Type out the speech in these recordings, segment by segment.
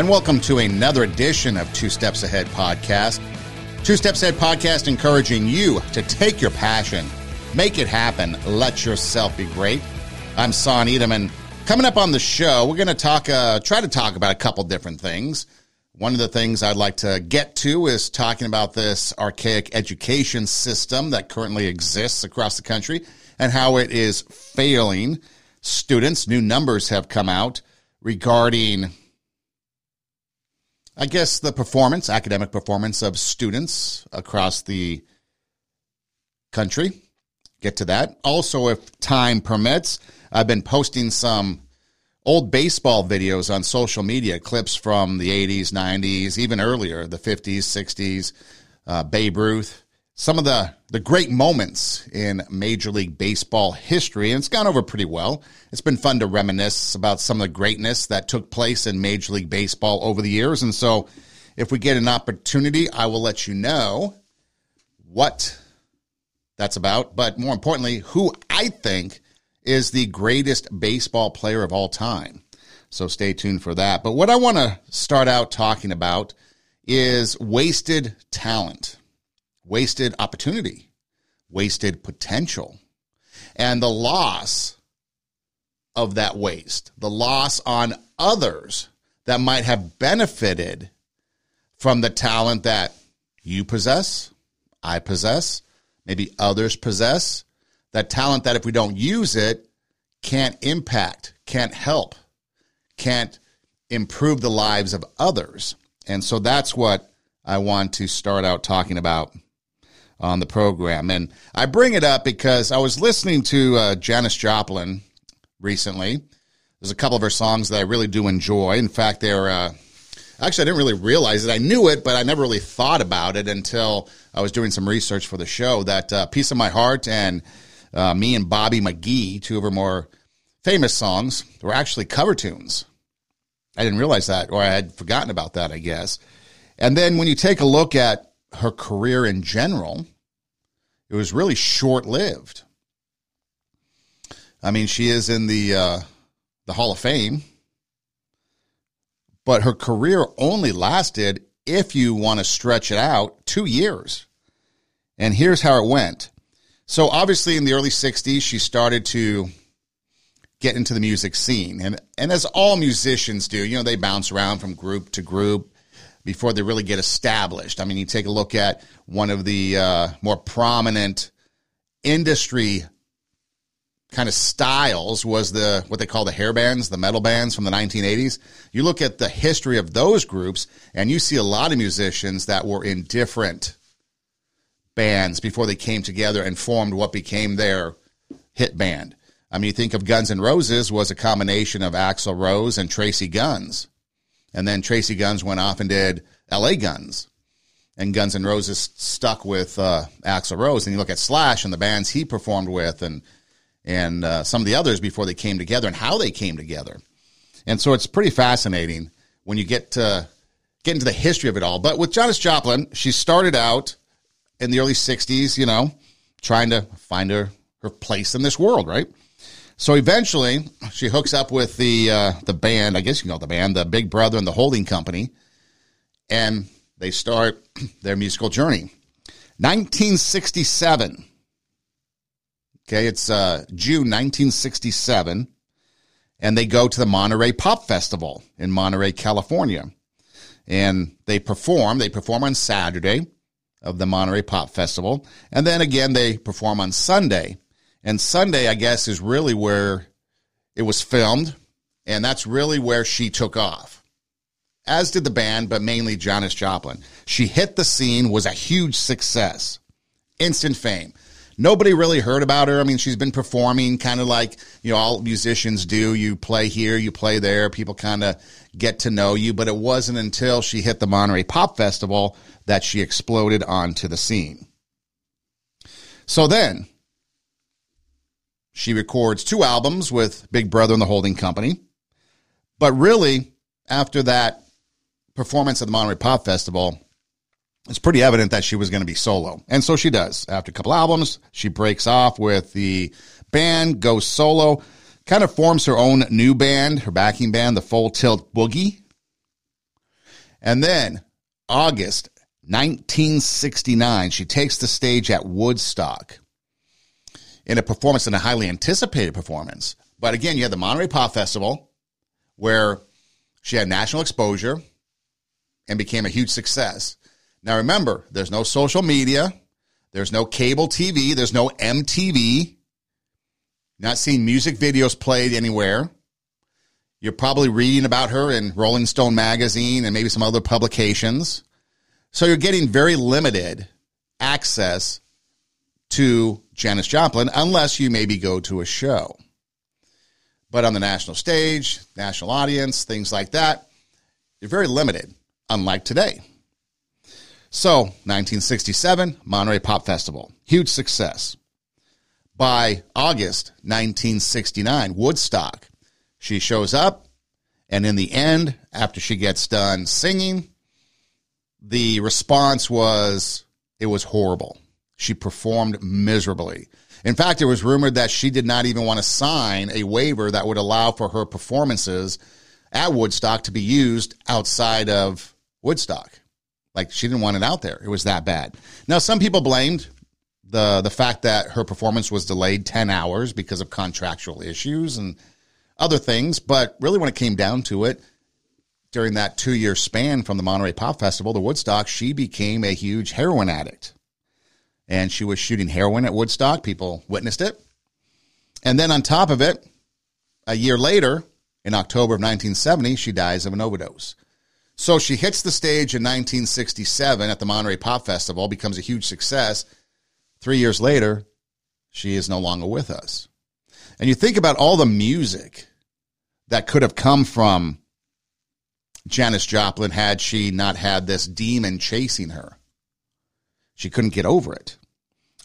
and welcome to another edition of Two Steps Ahead podcast. Two Steps Ahead podcast encouraging you to take your passion, make it happen, let yourself be great. I'm Son Edom, and coming up on the show, we're going to talk, uh, try to talk about a couple different things. One of the things I'd like to get to is talking about this archaic education system that currently exists across the country and how it is failing students. New numbers have come out regarding I guess the performance, academic performance of students across the country. Get to that. Also, if time permits, I've been posting some old baseball videos on social media, clips from the 80s, 90s, even earlier, the 50s, 60s, uh, Babe Ruth, some of the, the great moments in Major League Baseball history, and it's gone over pretty well. It's been fun to reminisce about some of the greatness that took place in Major League Baseball over the years. And so, if we get an opportunity, I will let you know what that's about, but more importantly, who I think is the greatest baseball player of all time. So stay tuned for that. But what I want to start out talking about is wasted talent wasted opportunity, wasted potential, and the loss of that waste, the loss on others that might have benefited from the talent that you possess, I possess, maybe others possess, that talent that if we don't use it, can't impact, can't help, can't improve the lives of others. And so that's what I want to start out talking about on the program. And I bring it up because I was listening to uh, Janis Joplin recently. There's a couple of her songs that I really do enjoy. In fact, they're uh, actually I didn't really realize it. I knew it, but I never really thought about it until I was doing some research for the show. That uh, "Piece of My Heart" and uh, "Me and Bobby McGee," two of her more famous songs, were actually cover tunes. I didn't realize that, or I had forgotten about that, I guess. And then when you take a look at her career in general, it was really short lived. I mean, she is in the uh, the Hall of Fame, but her career only lasted, if you want to stretch it out, two years. And here's how it went. So obviously, in the early '60s, she started to get into the music scene, and and as all musicians do, you know, they bounce around from group to group before they really get established. I mean, you take a look at one of the uh, more prominent industry kind of styles was the what they call the hair bands, the metal bands from the 1980s. You look at the history of those groups and you see a lot of musicians that were in different bands before they came together and formed what became their hit band. I mean, you think of Guns N' Roses was a combination of Axl Rose and Tracii Guns. And then Tracii Guns went off and did LA Guns. And Guns N' Roses stuck with uh, Axl Rose. And you look at Slash and the bands he performed with and and uh, some of the others before they came together and how they came together. And so it's pretty fascinating when you get to get into the history of it all. But with Janis Joplin, she started out in the early 60s, you know, trying to find her, her place in this world, right? So eventually, she hooks up with the uh, the band. I guess you know the band, the Big Brother and the Holding Company, and they start their musical journey. 1967. Okay, it's uh, June 1967, and they go to the Monterey Pop Festival in Monterey, California, and they perform. They perform on Saturday of the Monterey Pop Festival, and then again they perform on Sunday and Sunday, I guess, is really where it was filmed. And that's really where she took off, as did the band, but mainly Janis Joplin. She hit the scene, was a huge success, instant fame. Nobody really heard about her. I mean, she's been performing kind of like, you know, all musicians do. You play here, you play there. People kind of get to know you. But it wasn't until she hit the Monterey Pop Festival that she exploded onto the scene. So then, she records two albums with Big Brother and the Holding Company. But really, after that performance at the Monterey Pop Festival, it's pretty evident that she was going to be solo. And so she does. After a couple albums, she breaks off with the band, goes solo, kind of forms her own new band, her backing band, the Full Tilt Boogie. And then August 1969, she takes the stage at Woodstock in a performance, in a highly anticipated performance. But again, you had the Monterey Pop Festival where she had national exposure and became a huge success. Now remember, there's no social media, there's no cable TV, there's no MTV. Not seeing music videos played anywhere. You're probably reading about her in Rolling Stone magazine and maybe some other publications. So you're getting very limited access to Janis Joplin unless you maybe go to a show. But on the national stage, national audience, things like that, you're very limited, unlike today. So, 1967, Monterey Pop Festival, huge success. By August 1969, Woodstock, she shows up, and in the end, after she gets done singing, the response was it was horrible. She performed miserably. In fact, it was rumored that she did not even want to sign a waiver that would allow for her performances at Woodstock to be used outside of Woodstock. Like she didn't want it out there. It was that bad. Now, some people blamed the the fact that her performance was delayed 10 hours because of contractual issues and other things, but really when it came down to it, during that 2-year span from the Monterey Pop Festival to Woodstock, she became a huge heroin addict. And she was shooting heroin at Woodstock. People witnessed it. And then on top of it, a year later, in October of 1970, she dies of an overdose. So she hits the stage in 1967 at the Monterey Pop Festival, becomes a huge success. Three years later, she is no longer with us. And you think about all the music that could have come from Janis Joplin had she not had this demon chasing her. She couldn't get over it.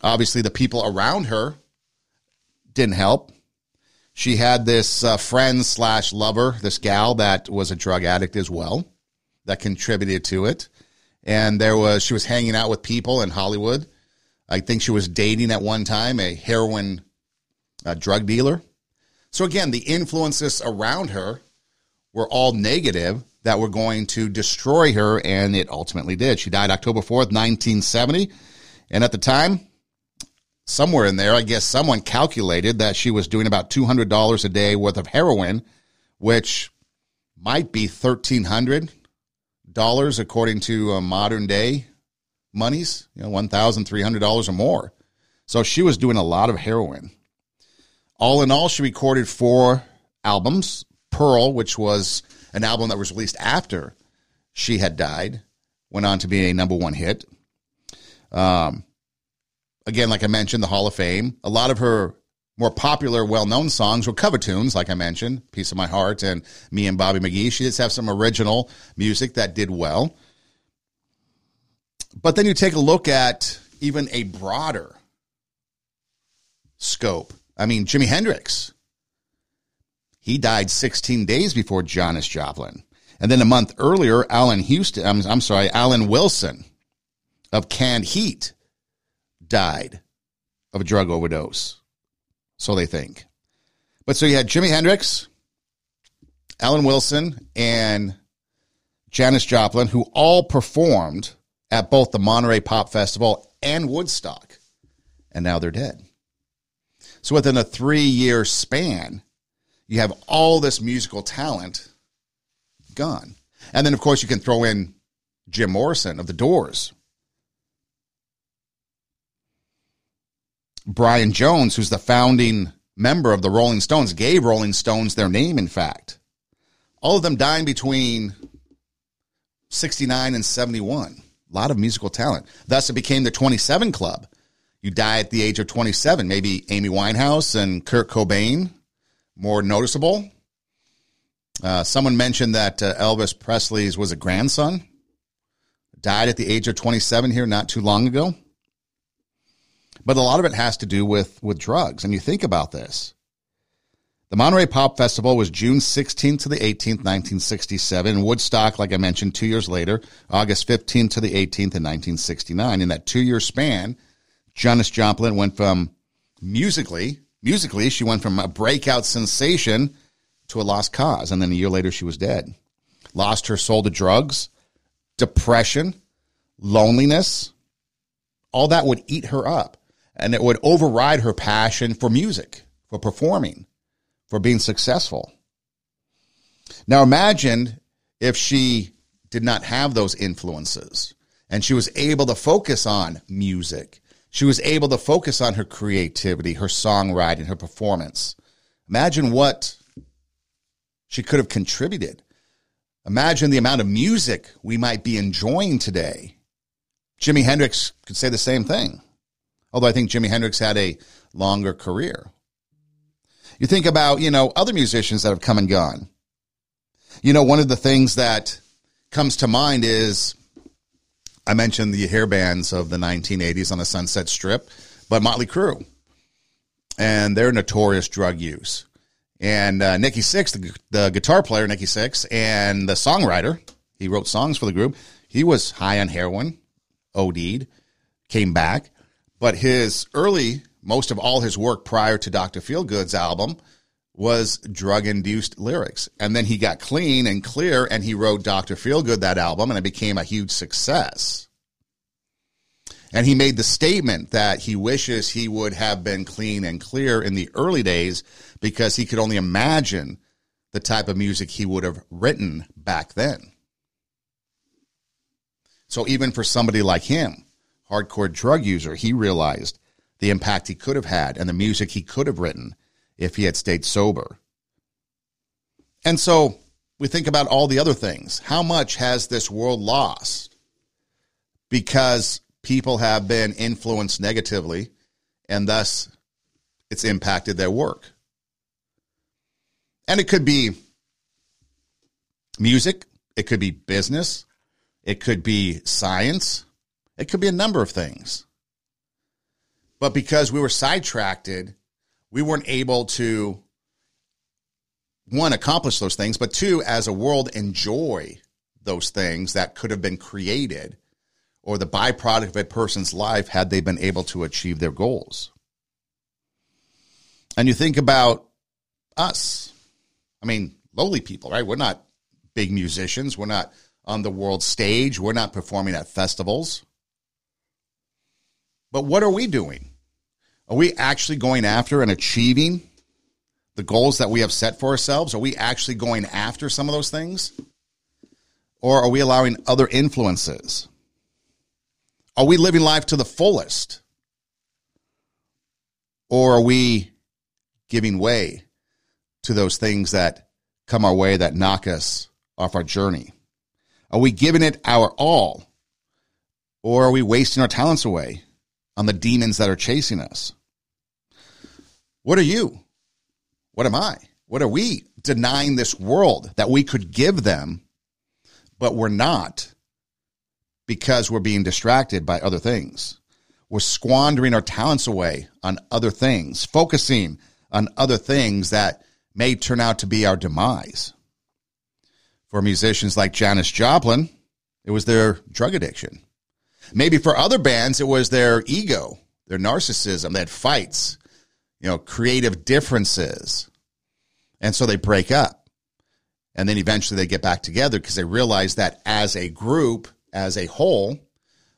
Obviously, the people around her didn't help. She had this uh, friend slash lover, this gal that was a drug addict as well that contributed to it. And there was, she was hanging out with people in Hollywood. I think she was dating at one time a heroin uh, drug dealer. So again, the influences around her were all negative that were going to destroy her, and it ultimately did. She died October 4th, 1970. And at the time, somewhere in there, I guess someone calculated that she was doing about $200 a day worth of heroin, which might be 1300 dollars according to uh, modern day monies, you know, one thousand three hundred dollars or more. So she was doing a lot of heroin. All in all, she recorded four albums. Pearl, which was an album that was released after she had died, went on to be a number one hit. Um, again, like I mentioned, the Hall of Fame. A lot of her more popular, well known songs were cover tunes, like I mentioned, Piece of My Heart and Me and Bobby McGee. She does have some original music that did well. But then you take a look at even a broader scope. I mean, Jimi Hendrix, he died 16 days before Janis Joplin. And then a month earlier, Alan Houston, I'm, I'm sorry, Alan Wilson of Canned Heat died of a drug overdose. So they think. But so you had Jimi Hendrix, Alan Wilson, and Janis Joplin, who all performed at both the Monterey Pop Festival and Woodstock. And now they're dead. So within a three year span, you have all this musical talent gone. And then, of course, you can throw in Jim Morrison of the Doors, Brian Jones, who's the founding member of the Rolling Stones, gave Rolling Stones their name, in fact. All of them dying between 69 and 71. A lot of musical talent. Thus, it became the 27 Club. You die at the age of 27. Maybe Amy Winehouse and Kurt Cobain, more noticeable. Uh, someone mentioned that uh, Elvis Presley's was a grandson, died at the age of 27 here not too long ago. But a lot of it has to do with, with drugs. And you think about this. The Monterey Pop Festival was June 16th to the 18th, 1967. Woodstock, like I mentioned, two years later, August 15th to the 18th in 1969. In that two year span, Janis Joplin went from musically, musically, she went from a breakout sensation to a lost cause. And then a year later, she was dead. Lost her soul to drugs, depression, loneliness, all that would eat her up and it would override her passion for music, for performing, for being successful. Now imagine if she did not have those influences and she was able to focus on music. She was able to focus on her creativity, her songwriting, her performance. Imagine what she could have contributed. Imagine the amount of music we might be enjoying today. Jimi Hendrix could say the same thing, although I think Jimi Hendrix had a longer career. You think about, you know, other musicians that have come and gone. You know, one of the things that comes to mind is I mentioned the hair bands of the 1980s on the Sunset Strip, but Motley Crue and their notorious drug use. And uh, Nikki Sixx, the, the guitar player, Nikki Sixx, and the songwriter, he wrote songs for the group. He was high on heroin, OD'd, came back. But his early, most of all his work prior to Dr. Feelgood's album was drug induced lyrics. And then he got clean and clear and he wrote Dr. Feelgood, that album, and it became a huge success. And he made the statement that he wishes he would have been clean and clear in the early days because he could only imagine the type of music he would have written back then. So even for somebody like him, hardcore drug user, he realized the impact he could have had and the music he could have written if he had stayed sober. And so we think about all the other things. How much has this world lost because people have been influenced negatively and thus it's impacted their work? And it could be music, it could be business, it could be science, it could be a number of things. But because we were sidetracked, we weren't able to, one, accomplish those things, but two, as a world, enjoy those things that could have been created or the byproduct of a person's life had they been able to achieve their goals. And you think about us. I mean, lowly people, right? We're not big musicians. We're not on the world stage. We're not performing at festivals. But what are we doing? Are we actually going after and achieving the goals that we have set for ourselves? Are we actually going after some of those things? Or are we allowing other influences? Are we living life to the fullest? Or are we giving way to those things that come our way that knock us off our journey? Are we giving it our all? Or are we wasting our talents away on the demons that are chasing us? What are you? What am I? What are we denying this world that we could give them, but we're not because we're being distracted by other things? We're squandering our talents away on other things, focusing on other things that may turn out to be our demise. For musicians like Janis Joplin, it was their drug addiction. Maybe for other bands, it was their ego, their narcissism. Had fights, you know, creative differences. And so they break up. And then eventually they get back together because they realize that as a group, as a whole,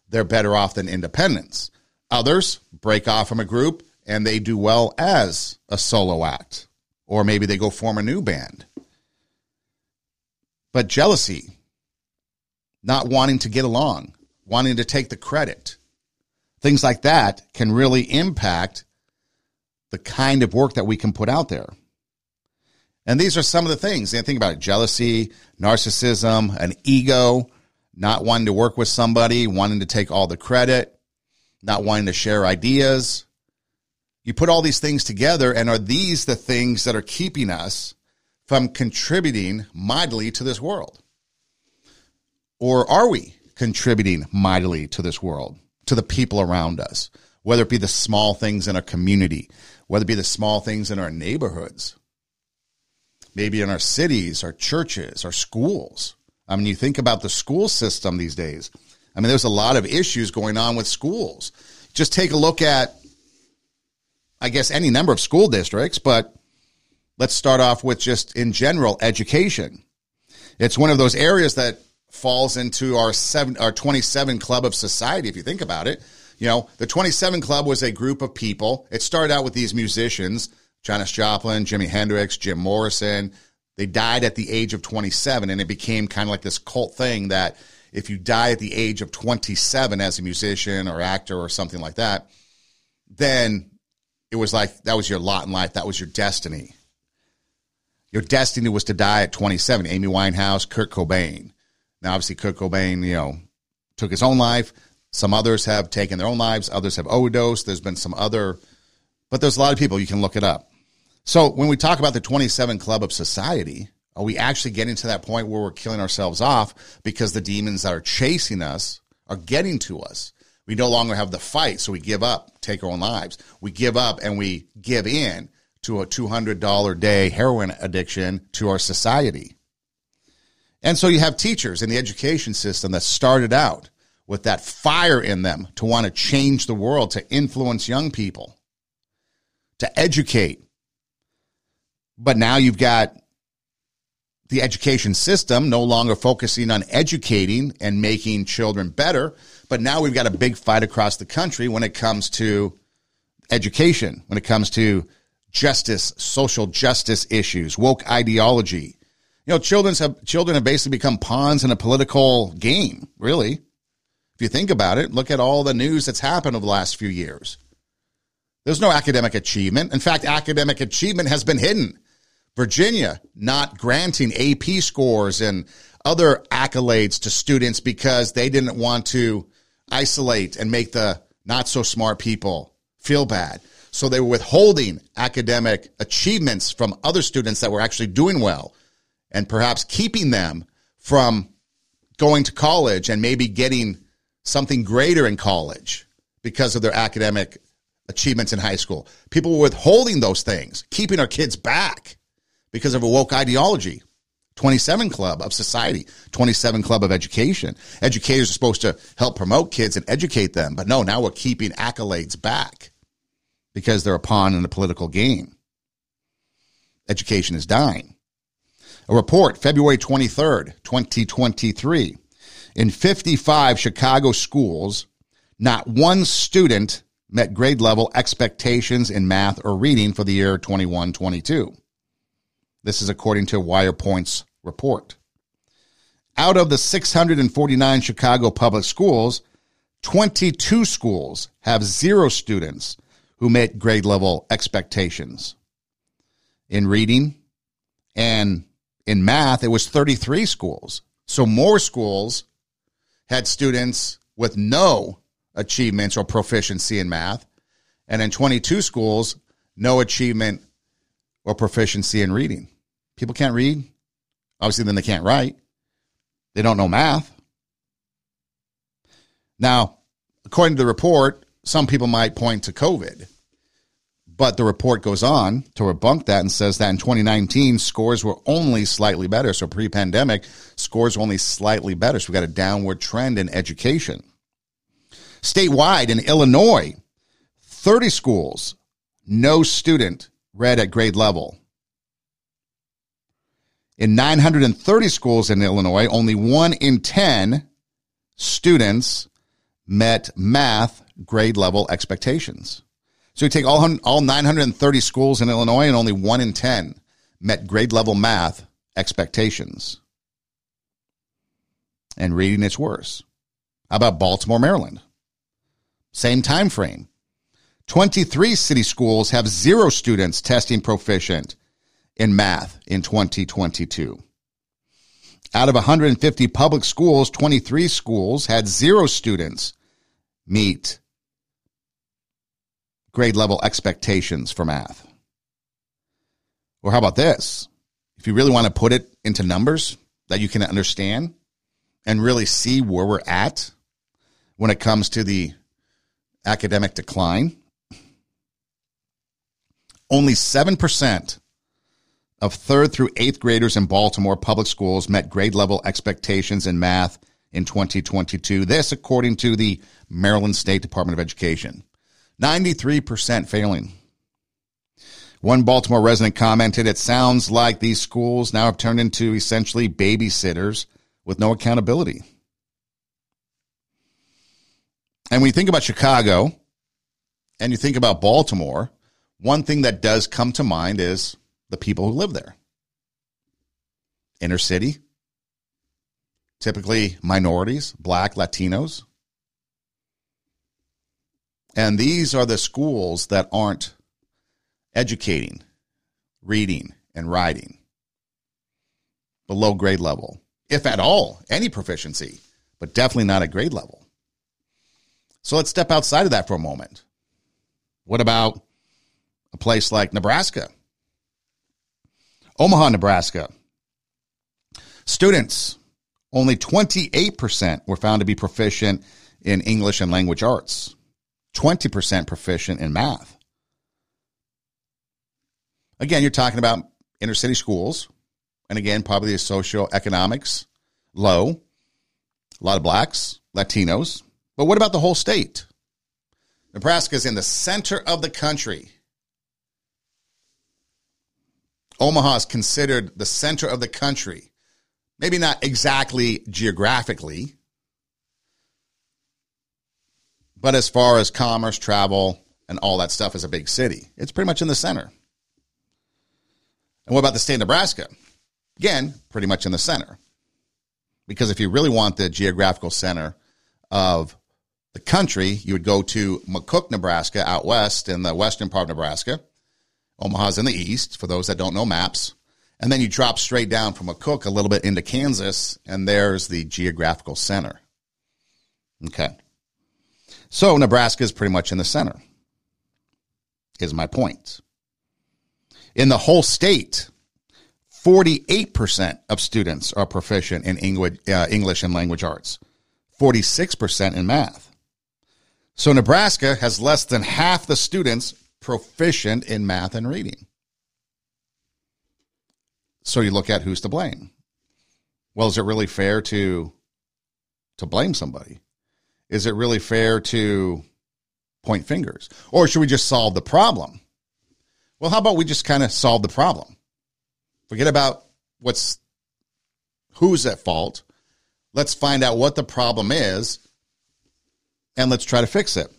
they're better off than independents. Others break off from a group and they do well as a solo act, or maybe they go form a new band. But jealousy, not wanting to get along, wanting to take the credit, things like that can really impact the kind of work that we can put out there. And these are some of the things. And think about it jealousy, narcissism, an ego, not wanting to work with somebody, wanting to take all the credit, not wanting to share ideas. You put all these things together, and are these the things that are keeping us from contributing mightily to this world? Or are we contributing mightily to this world, to the people around us? Whether it be the small things in our community, whether it be the small things in our neighborhoods, maybe in our cities, our churches, our schools. I mean, you think about the school system these days. I mean, there's a lot of issues going on with schools. Just take a look at, I guess, any number of school districts, but Let's start off with just in general education. It's one of those areas that falls into our seven, our 27 club of society. If you think about it, you know, the 27 club was a group of people. It started out with these musicians, Janis Joplin, Jimi Hendrix, Jim Morrison. They died at the age of 27 and it became kind of like this cult thing that if you die at the age of 27 as a musician or actor or something like that, then it was like that was your lot in life. That was your destiny. Your destiny was to die at 27. Amy Winehouse, Kurt Cobain. Now, obviously, Kurt Cobain, you know, took his own life. Some others have taken their own lives. Others have overdosed. There's been some other, but there's a lot of people. You can look it up. So when we talk about the 27 Club of Society, are we actually getting to that point where we're killing ourselves off because the demons that are chasing us are getting to us? We no longer have the fight, so we give up, take our own lives. We give up and we give in to a $200 day heroin addiction to our society. And so you have teachers in the education system that started out with that fire in them to want to change the world, to influence young people, to educate. But now you've got the education system no longer focusing on educating and making children better. But now we've got a big fight across the country when it comes to education, when it comes to justice, social justice issues, woke ideology. You know, children's have, children have basically become pawns in a political game, really. If you think about it, look at all the news that's happened over the last few years. There's no academic achievement. In fact, academic achievement has been hidden Virginia not granting AP scores and other accolades to students because they didn't want to isolate and make the not so smart people feel bad. So they were withholding academic achievements from other students that were actually doing well and perhaps keeping them from going to college and maybe getting something greater in college because of their academic achievements in high school. People were withholding those things, keeping our kids back because of a woke ideology. 27 Club of Society, 27 Club of Education. Educators are supposed to help promote kids and educate them, but no, now we're keeping accolades back because they're a pawn in the political game. Education is dying. A report, February 23rd, 2023. In 55 Chicago schools, not one student met grade level expectations in math or reading for the year 21 22. This is according to WirePoint's report. Out of the 649 Chicago public schools, 22 schools have zero students who met grade level expectations. In reading and in math, it was 33 schools. So more schools had students with no achievements or proficiency in math. And in 22 schools, no achievement or proficiency in reading. People can't read. Obviously, then they can't write. They don't know math. Now, according to the report, some people might point to COVID, but the report goes on to rebunk that and says that in 2019, scores were only slightly better. So pre pandemic, scores were only slightly better. So we got a downward trend in education. Statewide in Illinois, 30 schools, no student read at grade level. In 930 schools in Illinois, only one in 10 students met math grade level expectations. So you take all, all 930 schools in Illinois and only one in 10 met grade level math expectations. And reading, it's worse. How about Baltimore, Maryland? Same time frame. 23 city schools have zero students testing proficient in math in 2022. Out of 150 public schools, 23 schools had zero students meet grade level expectations for math. Or how about this? If you really want to put it into numbers that you can understand and really see where we're at when it comes to the academic decline, only 7% of third through eighth graders in Baltimore public schools met grade level expectations in math in 2022. This, according to the Maryland State Department of Education. 93% failing. One Baltimore resident commented, It sounds like these schools now have turned into essentially babysitters with no accountability. And when you think about Chicago and you think about Baltimore, one thing that does come to mind is the people who live there. Inner city, typically minorities, black, Latinos. And these are the schools that aren't educating, reading, and writing below grade level, if at all, any proficiency, but definitely not at grade level. So let's step outside of that for a moment. What about a place like Nebraska? Omaha, Nebraska. Students, only 28% were found to be proficient in English and language arts, 20% proficient in math. Again, you're talking about inner city schools. And again, probably the socioeconomics low, a lot of blacks, Latinos. But what about the whole state? Nebraska is in the center of the country. Omaha is considered the center of the country. Maybe not exactly geographically, but as far as commerce, travel, and all that stuff is a big city. It's pretty much in the center. And what about the state of Nebraska? Again, pretty much in the center. Because if you really want the geographical center of the country, you would go to McCook, Nebraska, out west in the western part of Nebraska. Omaha's in the east, for those that don't know maps. And then you drop straight down from McCook a little bit into Kansas, and there's the geographical center. Okay. So Nebraska is pretty much in the center, is my point. In the whole state, 48% of students are proficient in uh, English and language arts, 46% in math. So Nebraska has less than half the students proficient in math and reading. So you look at who's to blame. Well, is it really fair to to blame somebody? Is it really fair to point fingers? Or should we just solve the problem? Well, how about we just kind of solve the problem? Forget about what's who's at fault. Let's find out what the problem is and let's try to fix it.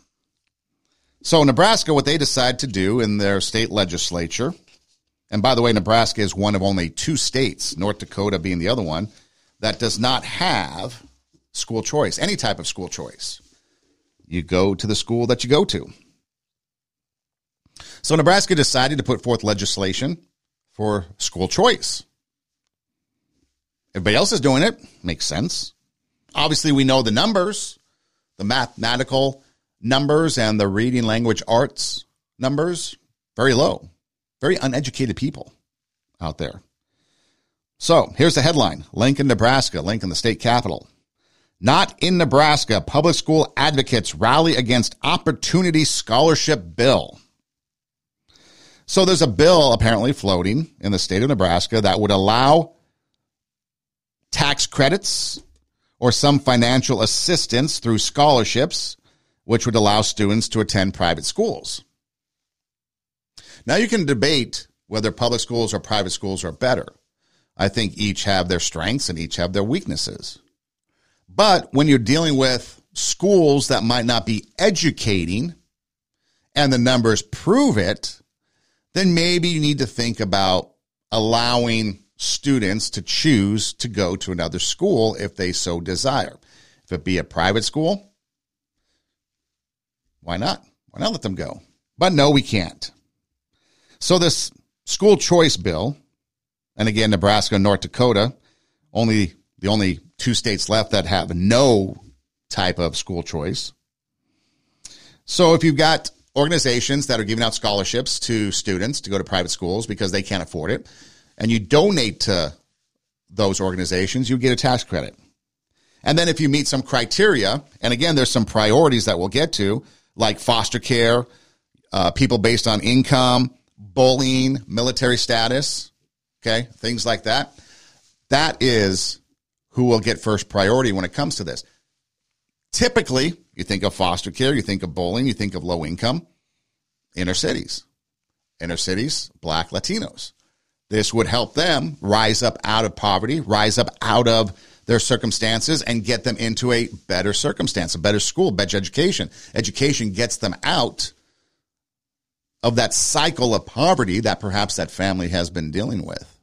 So, Nebraska, what they decide to do in their state legislature, and by the way, Nebraska is one of only two states, North Dakota being the other one, that does not have school choice, any type of school choice. You go to the school that you go to. So Nebraska decided to put forth legislation for school choice. Everybody else is doing it. Makes sense. Obviously, we know the numbers, the mathematical numbers and the reading language arts numbers, very low. Very uneducated people out there. So here's the headline Lincoln, Nebraska, Lincoln, the state capital. Not in Nebraska, public school advocates rally against opportunity scholarship bill. So there's a bill apparently floating in the state of Nebraska that would allow tax credits or some financial assistance through scholarships, which would allow students to attend private schools. Now you can debate whether public schools or private schools are better. I think each have their strengths and each have their weaknesses. But when you're dealing with schools that might not be educating and the numbers prove it, then maybe you need to think about allowing students to choose to go to another school if they so desire. If it be a private school, why not? Why not let them go? But no, we can't. So this school choice bill, and again, Nebraska and North Dakota, only the only two states left that have no type of school choice. So if you've got organizations that are giving out scholarships to students to go to private schools because they can't afford it, and you donate to those organizations, you get a tax credit. And then if you meet some criteria, and again, there's some priorities that we'll get to, like foster care, uh, people based on income, bullying, military status, okay, things like that. That is who will get first priority when it comes to this. Typically, you think of foster care, you think of bowling, you think of low income, inner cities, inner cities, black Latinos. This would help them rise up out of poverty, rise up out of their circumstances and get them into a better circumstance, a better school, better education. Education gets them out of that cycle of poverty that perhaps that family has been dealing with.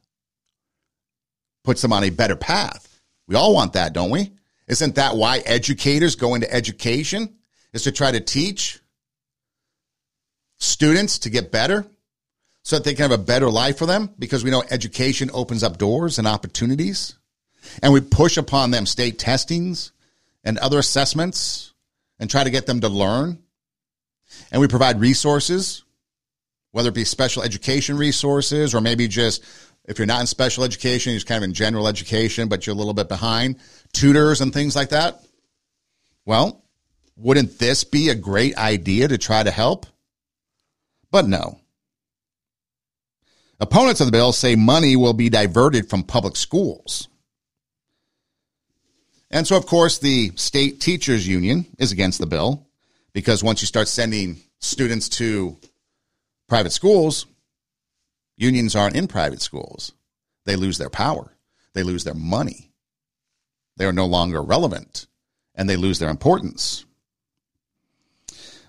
Puts them on a better path. We all want that, don't we? Isn't that why educators go into education? Is to try to teach students to get better so that they can have a better life for them because we know education opens up doors and opportunities. And we push upon them state testings and other assessments and try to get them to learn. And we provide resources, whether it be special education resources or maybe just if you're not in special education, you're kind of in general education, but you're a little bit behind, tutors and things like that. Well, wouldn't this be a great idea to try to help? But no. Opponents of the bill say money will be diverted from public schools. And so, of course, the state teachers union is against the bill because once you start sending students to private schools, unions aren't in private schools. They lose their power, they lose their money, they are no longer relevant, and they lose their importance.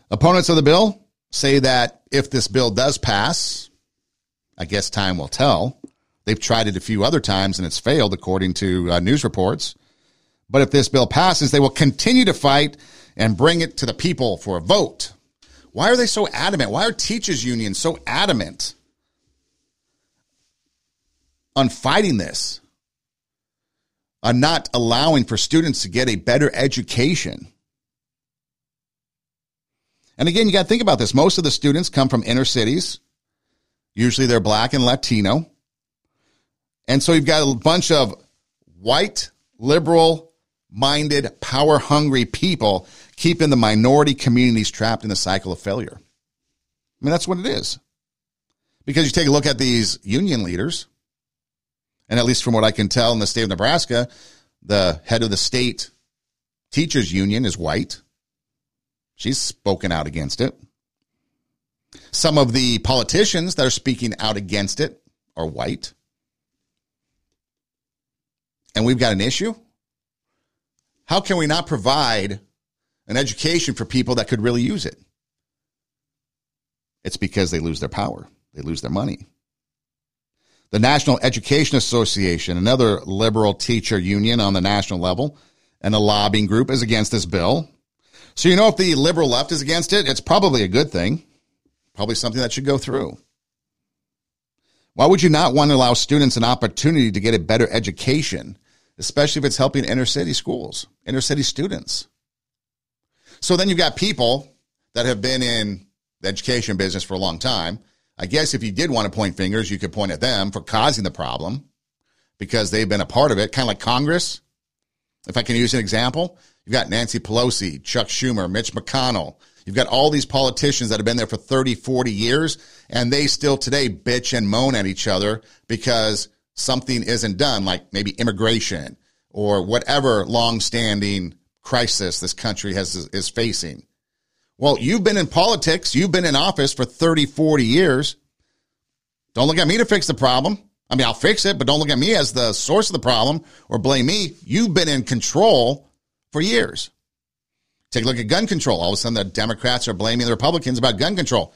Opponents of the bill say that if this bill does pass, I guess time will tell. They've tried it a few other times and it's failed, according to uh, news reports. But if this bill passes, they will continue to fight and bring it to the people for a vote. Why are they so adamant? Why are teachers' unions so adamant on fighting this? On not allowing for students to get a better education? And again, you got to think about this. Most of the students come from inner cities. Usually they're black and Latino. And so you've got a bunch of white, liberal minded, power hungry people keeping the minority communities trapped in the cycle of failure. I mean, that's what it is. Because you take a look at these union leaders, and at least from what I can tell in the state of Nebraska, the head of the state teachers union is white. She's spoken out against it. Some of the politicians that are speaking out against it are white. And we've got an issue. How can we not provide an education for people that could really use it? It's because they lose their power, they lose their money. The National Education Association, another liberal teacher union on the national level, and a lobbying group is against this bill. So, you know, if the liberal left is against it, it's probably a good thing, probably something that should go through. Why would you not want to allow students an opportunity to get a better education, especially if it's helping inner city schools, inner city students? So then you've got people that have been in the education business for a long time. I guess if you did want to point fingers, you could point at them for causing the problem because they've been a part of it, kind of like Congress. If I can use an example, You've got Nancy Pelosi, Chuck Schumer, Mitch McConnell. You've got all these politicians that have been there for 30, 40 years, and they still today bitch and moan at each other because something isn't done, like maybe immigration or whatever long-standing crisis this country has is facing. Well, you've been in politics, you've been in office for 30, 40 years. Don't look at me to fix the problem. I mean, I'll fix it, but don't look at me as the source of the problem or blame me. You've been in control for years. Take a look at gun control. All of a sudden, the Democrats are blaming the Republicans about gun control.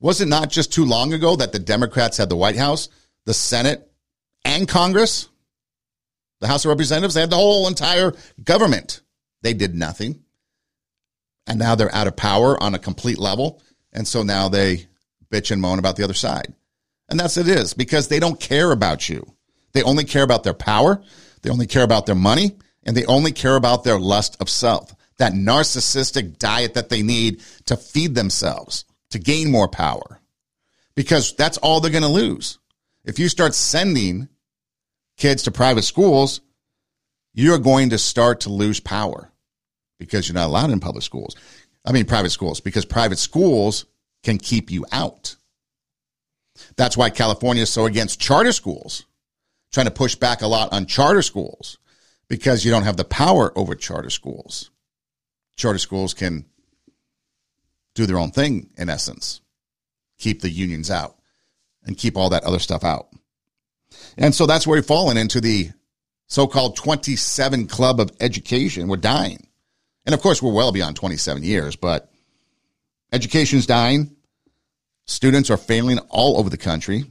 Was it not just too long ago that the Democrats had the White House, the Senate, and Congress? The House of Representatives, they had the whole entire government. They did nothing. And now they're out of power on a complete level. And so now they bitch and moan about the other side. And that's it is because they don't care about you. They only care about their power. They only care about their money and they only care about their lust of self, that narcissistic diet that they need to feed themselves, to gain more power, because that's all they're going to lose. If you start sending kids to private schools, you're going to start to lose power because you're not allowed in public schools. I mean, private schools, because private schools can keep you out. That's why California is so against charter schools, trying to push back a lot on charter schools because you don't have the power over charter schools. Charter schools can do their own thing, in essence, keep the unions out and keep all that other stuff out. And so that's where we've fallen into the so called 27 Club of Education We're dying. And of course, we're well beyond 27 years, but education's dying. Students are failing all over the country.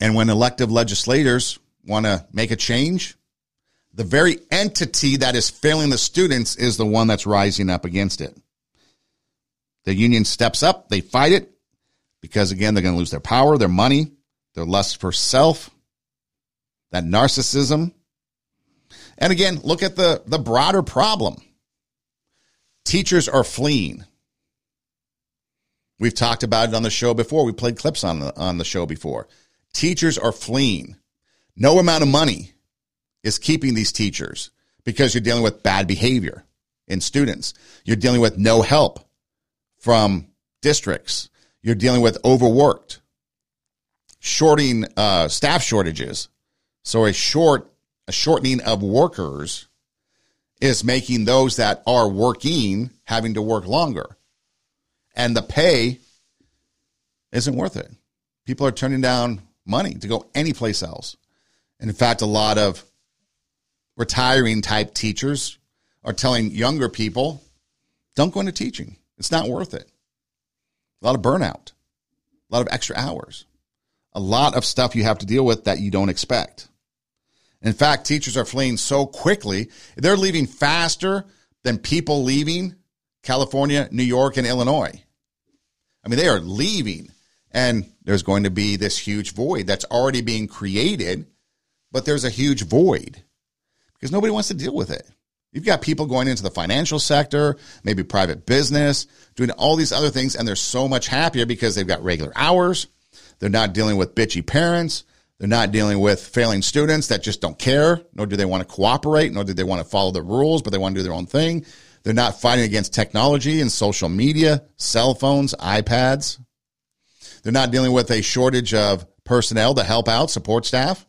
And when elective legislators want to make a change, the very entity that is failing the students is the one that's rising up against it. The union steps up, they fight it because, again, they're going to lose their power, their money, their lust for self, that narcissism. And again, look at the, the broader problem. Teachers are fleeing. We've talked about it on the show before. We played clips on the, on the show before. Teachers are fleeing. No amount of money is keeping these teachers because you're dealing with bad behavior in students. You're dealing with no help from districts. You're dealing with overworked, shorting uh, staff shortages. So a short, a shortening of workers is making those that are working having to work longer, and the pay isn't worth it. People are turning down money to go anyplace else. And in fact, a lot of retiring type teachers are telling younger people, don't go into teaching. It's not worth it. A lot of burnout, a lot of extra hours, a lot of stuff you have to deal with that you don't expect. In fact, teachers are fleeing so quickly, they're leaving faster than people leaving California, New York, and Illinois. I mean, they are leaving, and there's going to be this huge void that's already being created, but there's a huge void because nobody wants to deal with it. You've got people going into the financial sector, maybe private business, doing all these other things, and they're so much happier because they've got regular hours. They're not dealing with bitchy parents. They're not dealing with failing students that just don't care, nor do they want to cooperate, nor do they want to follow the rules, but they want to do their own thing. They're not fighting against technology and social media, cell phones, iPads. They're not dealing with a shortage of personnel to help out support staff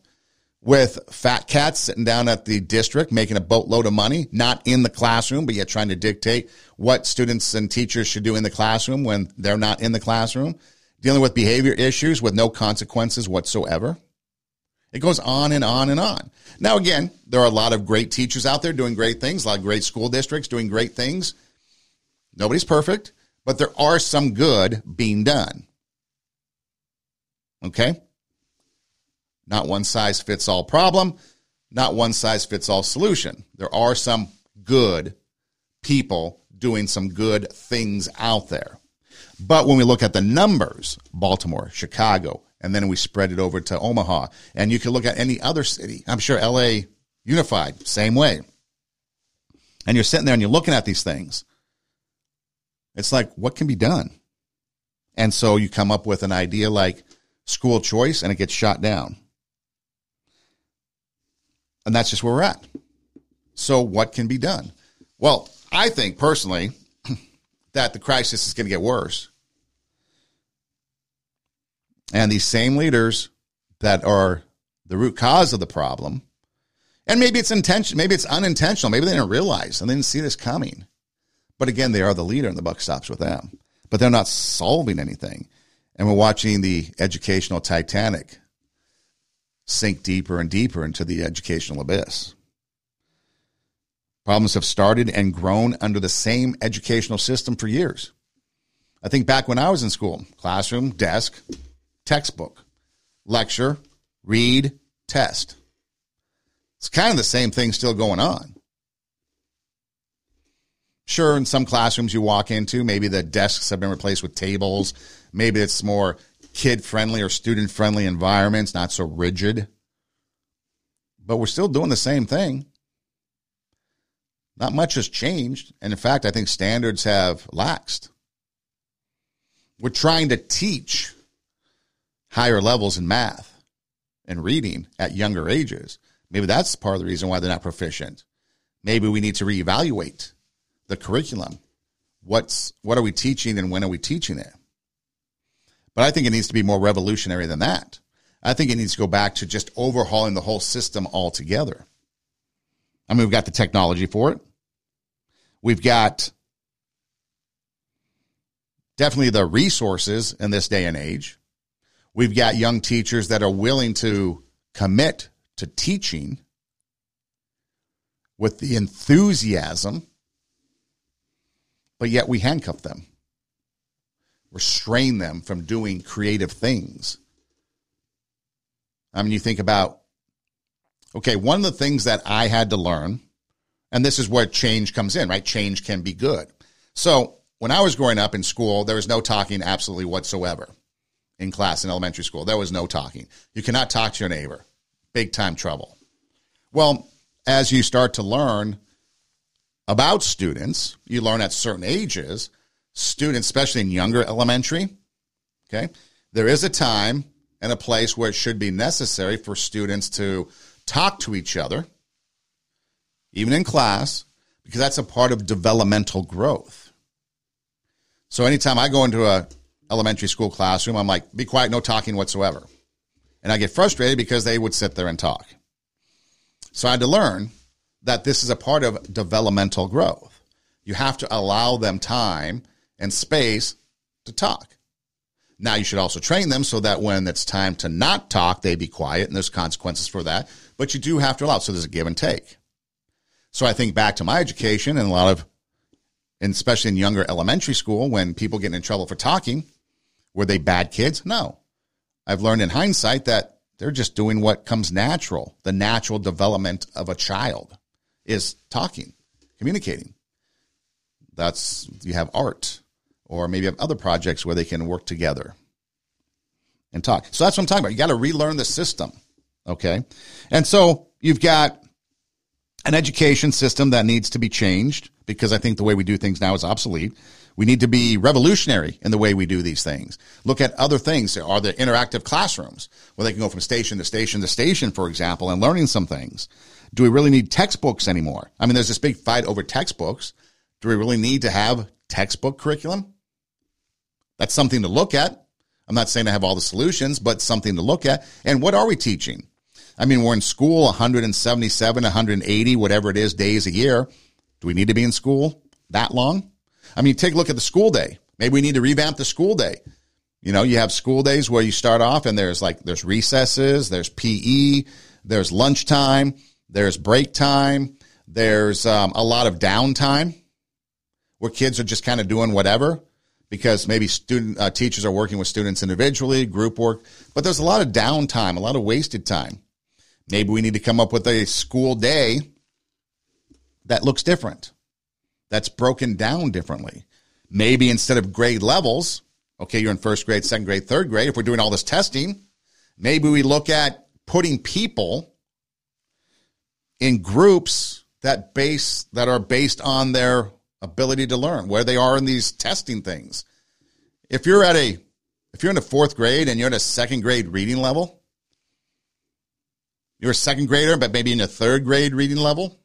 with fat cats sitting down at the district making a boatload of money, not in the classroom, but yet trying to dictate what students and teachers should do in the classroom when they're not in the classroom, dealing with behavior issues with no consequences whatsoever. It goes on and on and on. Now, again, there are a lot of great teachers out there doing great things, a lot of great school districts doing great things. Nobody's perfect, but there are some good being done. Okay? Not one size fits all problem, not one size fits all solution. There are some good people doing some good things out there. But when we look at the numbers, Baltimore, Chicago, and then we spread it over to Omaha, and you can look at any other city. I'm sure LA Unified, same way. And you're sitting there and you're looking at these things. It's like, what can be done? And so you come up with an idea like school choice and it gets shot down. And that's just where we're at. So, what can be done? Well, I think personally that the crisis is going to get worse. And these same leaders that are the root cause of the problem, and maybe it's intention, maybe it's unintentional, maybe they didn't realize and they didn't see this coming. But again, they are the leader and the buck stops with them. But they're not solving anything. And we're watching the educational Titanic sink deeper and deeper into the educational abyss. Problems have started and grown under the same educational system for years. I think back when I was in school classroom, desk, textbook, lecture, read, test. It's kind of the same thing still going on. Sure, in some classrooms you walk into, maybe the desks have been replaced with tables. Maybe it's more kid friendly or student friendly environments, not so rigid. But we're still doing the same thing. Not much has changed. And in fact, I think standards have laxed. We're trying to teach higher levels in math and reading at younger ages. Maybe that's part of the reason why they're not proficient. Maybe we need to reevaluate the curriculum. What's what are we teaching and when are we teaching it? But I think it needs to be more revolutionary than that. I think it needs to go back to just overhauling the whole system altogether. I mean, we've got the technology for it. We've got definitely the resources in this day and age. We've got young teachers that are willing to commit to teaching with the enthusiasm, but yet we handcuff them, restrain them from doing creative things. I mean, you think about, okay, one of the things that I had to learn, and this is where change comes in, right? Change can be good. So when I was growing up in school, there was no talking absolutely whatsoever in class in elementary school. There was no talking. You cannot talk to your neighbor. Big time trouble. Well, as you start to learn about students, you learn at certain ages, students, especially in younger elementary, okay, there is a time and a place where it should be necessary for students to talk to each other, even in class, because that's a part of developmental growth. So anytime I go into a elementary school classroom, I'm like, be quiet, no talking whatsoever. And I get frustrated because they would sit there and talk. So I had to learn that this is a part of developmental growth. You have to allow them time and space to talk. Now you should also train them so that when it's time to not talk, they be quiet and there's consequences for that. But you do have to allow. So there's a give and take. So I think back to my education and a lot of, and especially in younger elementary school, when people get in trouble for talking, were they bad kids? No. I've learned in hindsight that they're just doing what comes natural. The natural development of a child is talking, communicating. That's, you have art, or maybe have other projects where they can work together and talk. So that's what I'm talking about. You got to relearn the system. Okay. And so you've got an education system that needs to be changed because I think the way we do things now is obsolete. We need to be revolutionary in the way we do these things. Look at other things. Are there interactive classrooms where they can go from station to station to station, for example, and learning some things? Do we really need textbooks anymore? I mean, there's this big fight over textbooks. Do we really need to have textbook curriculum? That's something to look at. I'm not saying I have all the solutions, but something to look at. And what are we teaching? I mean, we're in school 177, 180, whatever it is, days a year. Do we need to be in school that long? I mean, take a look at the school day. Maybe we need to revamp the school day. You know, you have school days where you start off and there's like, there's recesses, there's PE, there's lunchtime, there's break time, there's um, a lot of downtime where kids are just kind of doing whatever because maybe student uh, teachers are working with students individually, group work, but there's a lot of downtime, a lot of wasted time. Maybe we need to come up with a school day that looks different that's broken down differently. Maybe instead of grade levels, okay, you're in first grade, second grade, third grade, if we're doing all this testing, maybe we look at putting people in groups that base that are based on their ability to learn, where they are in these testing things. If you're at a if you're in the fourth grade and you're at a second grade reading level, you're a second grader, but maybe in a third grade reading level,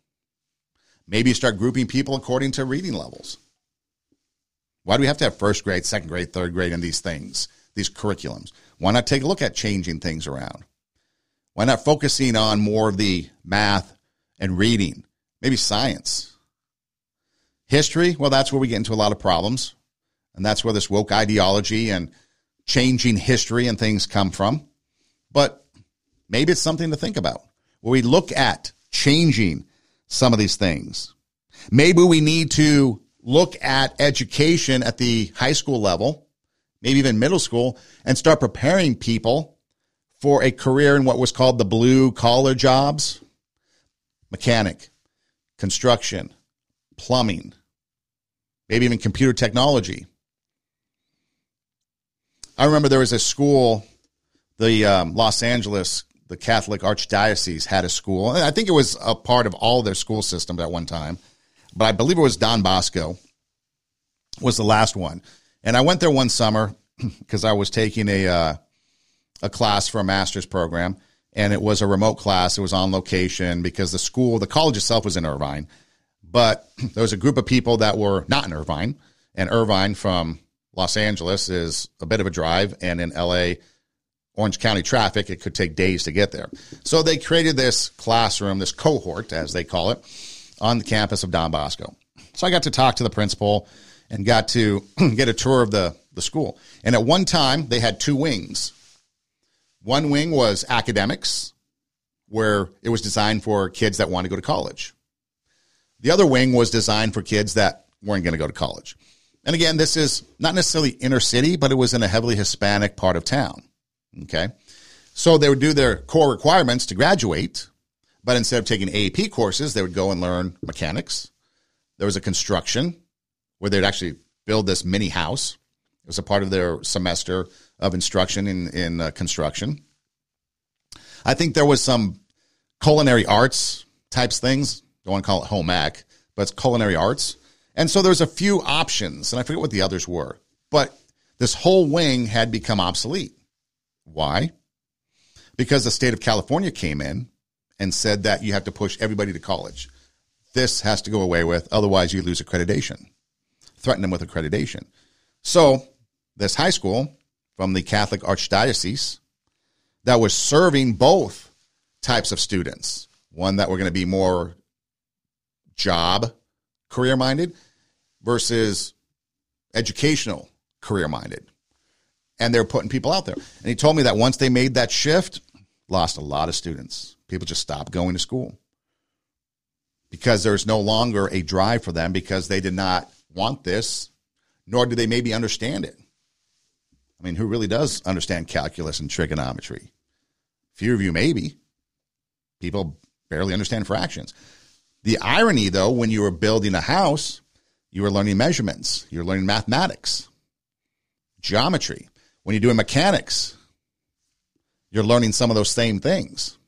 Maybe start grouping people according to reading levels. Why do we have to have first grade, second grade, third grade in these things, these curriculums? Why not take a look at changing things around? Why not focusing on more of the math and reading, maybe science? History, well, that's where we get into a lot of problems. And that's where this woke ideology and changing history and things come from. But maybe it's something to think about where we look at changing some of these things. Maybe we need to look at education at the high school level, maybe even middle school, and start preparing people for a career in what was called the blue collar jobs mechanic, construction, plumbing, maybe even computer technology. I remember there was a school, the um, Los Angeles the Catholic Archdiocese had a school. I think it was a part of all their school systems at one time, but I believe it was Don Bosco was the last one. And I went there one summer because I was taking a uh, a class for a master's program, and it was a remote class. It was on location because the school, the college itself was in Irvine, but there was a group of people that were not in Irvine, and Irvine from Los Angeles is a bit of a drive, and in LA Orange County traffic, it could take days to get there. So they created this classroom, this cohort, as they call it, on the campus of Don Bosco. So I got to talk to the principal and got to get a tour of the, the school. And at one time, they had two wings. One wing was academics, where it was designed for kids that want to go to college. The other wing was designed for kids that weren't going to go to college. And again, this is not necessarily inner city, but it was in a heavily Hispanic part of town. Okay. So they would do their core requirements to graduate, but instead of taking AP courses, they would go and learn mechanics. There was a construction where they'd actually build this mini house. It was a part of their semester of instruction in, in uh, construction. I think there was some culinary arts types things. Don't want to call it home ec, but it's culinary arts. And so there's a few options, and I forget what the others were. But this whole wing had become obsolete. Why? Because the state of California came in and said that you have to push everybody to college. This has to go away with, otherwise you lose accreditation. Threaten them with accreditation. So this high school from the Catholic Archdiocese that was serving both types of students. One that were going to be more job career minded versus educational career minded. And they're putting people out there. And he told me that once they made that shift, lost a lot of students. People just stopped going to school because there's no longer a drive for them because they did not want this, nor do they maybe understand it. I mean, who really does understand calculus and trigonometry? Few of you, maybe. People barely understand fractions. The irony, though, when you were building a house, you were learning measurements, you're learning mathematics, geometry. When you're doing mechanics, you're learning some of those same things.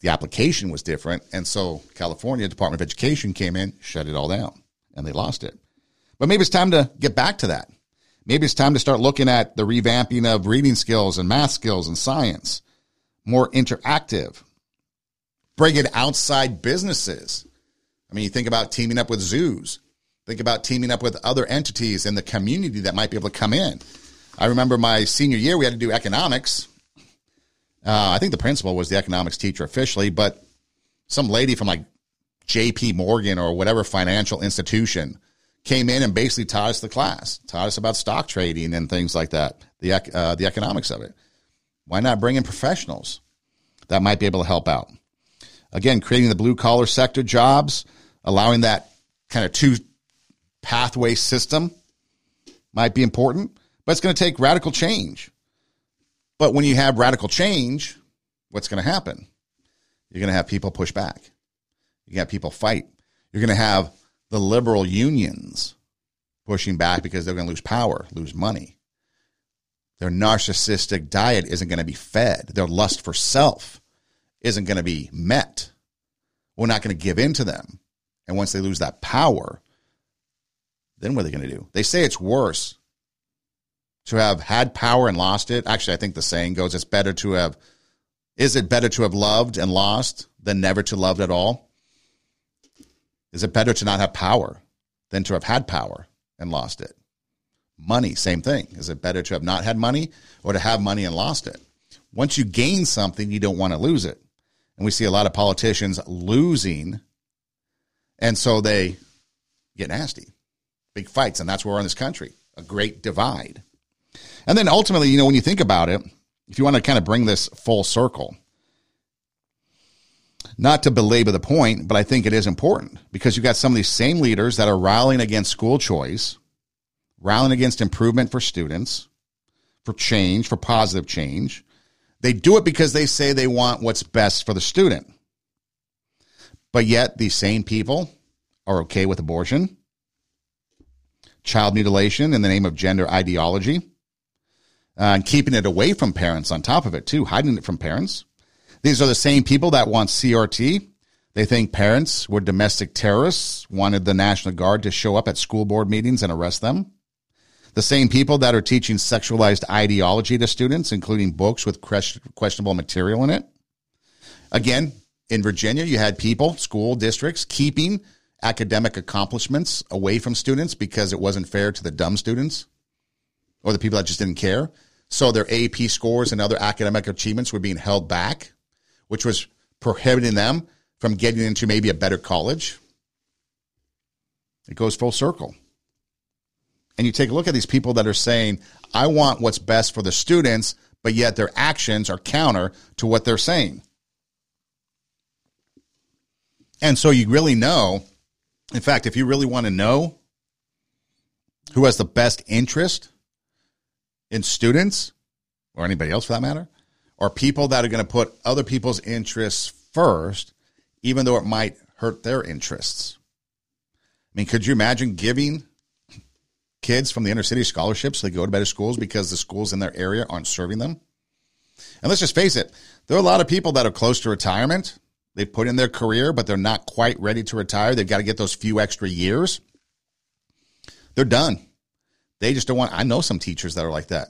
The application was different. And so California Department of Education came in, shut it all down, and they lost it. But maybe it's time to get back to that. Maybe it's time to start looking at the revamping of reading skills and math skills and science, more interactive, bring it outside businesses. I mean, you think about teaming up with zoos, think about teaming up with other entities in the community that might be able to come in. I remember my senior year, we had to do economics. Uh, I think the principal was the economics teacher officially, but some lady from like JP Morgan or whatever financial institution came in and basically taught us the class, taught us about stock trading and things like that, the uh, the economics of it. Why not bring in professionals that might be able to help out? Again, creating the blue collar sector jobs, allowing that kind of two pathway system might be important, but it's going to take radical change. But when you have radical change, what's going to happen? You're going to have people push back. You got people fight. You're going to have the liberal unions pushing back because they're going to lose power, lose money. Their narcissistic diet isn't going to be fed. Their lust for self isn't going to be met. We're not going to give in to them. And once they lose that power, then what are they going to do? They say it's worse to have had power and lost it. Actually, I think the saying goes it's better to have, is it better to have loved and lost than never to love at all? Is it better to not have power than to have had power and lost it? Money, same thing. Is it better to have not had money or to have money and lost it? Once you gain something, you don't want to lose it. And we see a lot of politicians losing. And so they get nasty, big fights. And that's where we're in this country a great divide. And then ultimately, you know, when you think about it, if you want to kind of bring this full circle, not to belabor the point, but I think it is important because you've got some of these same leaders that are rallying against school choice, rallying against improvement for students, for change, for positive change. They do it because they say they want what's best for the student. But yet, these same people are okay with abortion, child mutilation in the name of gender ideology, uh, and keeping it away from parents on top of it, too, hiding it from parents these are the same people that want CRT. They think parents were domestic terrorists, wanted the National Guard to show up at school board meetings and arrest them. The same people that are teaching sexualized ideology to students, including books with questionable material in it. Again, in Virginia, you had people, school districts, keeping academic accomplishments away from students because it wasn't fair to the dumb students or the people that just didn't care. So their AP scores and other academic achievements were being held back which was prohibiting them from getting into maybe a better college. It goes full circle. And you take a look at these people that are saying, I want what's best for the students, but yet their actions are counter to what they're saying. And so you really know, in fact, if you really want to know who has the best interest in students or anybody else for that matter, or people that are going to put other people's interests first, even though it might hurt their interests. I mean, could you imagine giving kids from the inner city scholarships so they go to better schools because the schools in their area aren't serving them? And let's just face it, there are a lot of people that are close to retirement. They've put in their career, but they're not quite ready to retire. They've got to get those few extra years. They're done. They just don't want. I know some teachers that are like that.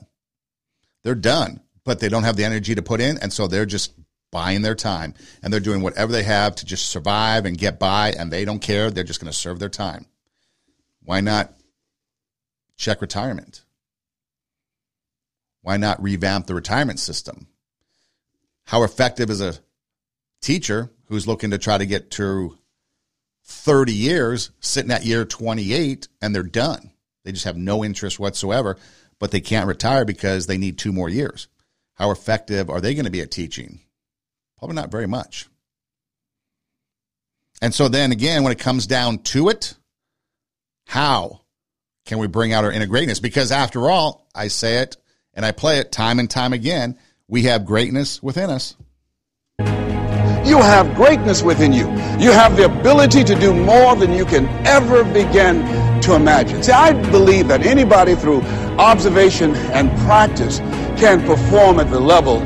They're done, but they don't have the energy to put in. And so they're just buying their time and they're doing whatever they have to just survive and get by. And they don't care. They're just going to serve their time. Why not check retirement? Why not revamp the retirement system? How effective is a teacher who's looking to try to get to 30 years sitting at year 28 and they're done? They just have no interest whatsoever, but they can't retire because they need two more years. How effective are they going to be at teaching? Probably not very much. And so then again, when it comes down to it, how can we bring out our inner greatness? Because after all, I say it and I play it time and time again. We have greatness within us. You have greatness within you. You have the ability to do more than you can ever begin to imagine. See, I believe that anybody through observation and practice can perform at the level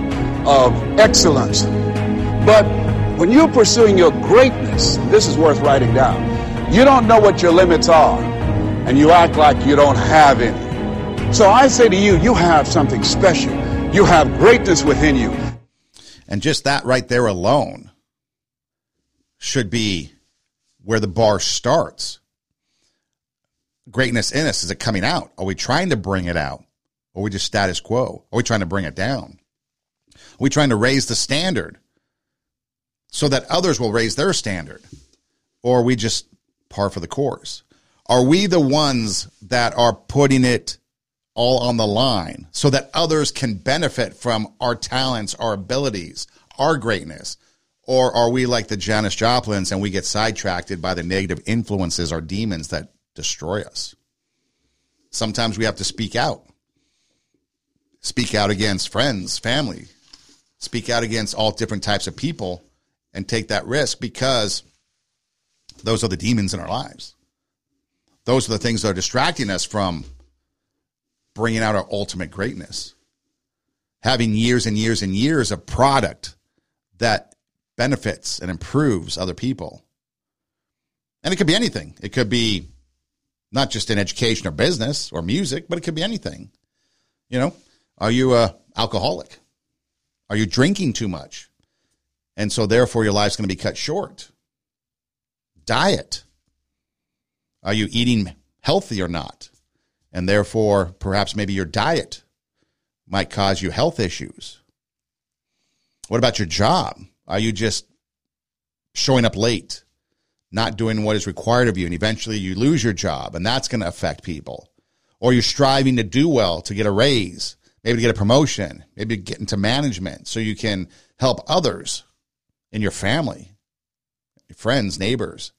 of excellence. But when you're pursuing your greatness, this is worth writing down. You don't know what your limits are, and you act like you don't have any. So I say to you, you have something special. You have greatness within you. And just that right there alone should be where the bar starts. Greatness in us, is it coming out? Are we trying to bring it out? Or are we just status quo? Are we trying to bring it down? Are we trying to raise the standard so that others will raise their standard? Or are we just par for the course? Are we the ones that are putting it all on the line so that others can benefit from our talents, our abilities, our greatness? Or are we like the Janis Joplins and we get sidetracked by the negative influences, our demons that destroy us? Sometimes we have to speak out. Speak out against friends, family, speak out against all different types of people and take that risk because those are the demons in our lives. Those are the things that are distracting us from bringing out our ultimate greatness. Having years and years and years of product that benefits and improves other people. And it could be anything. It could be not just in education or business or music, but it could be anything. You know, are you a alcoholic? Are you drinking too much? And so therefore your life's going to be cut short. Diet. Are you eating healthy or not? And therefore perhaps maybe your diet might cause you health issues. What about your job? Are you just showing up late, not doing what is required of you, and eventually you lose your job, and that's going to affect people? Or you're striving to do well to get a raise, maybe to get a promotion, maybe get into management so you can help others in your family, your friends, neighbors.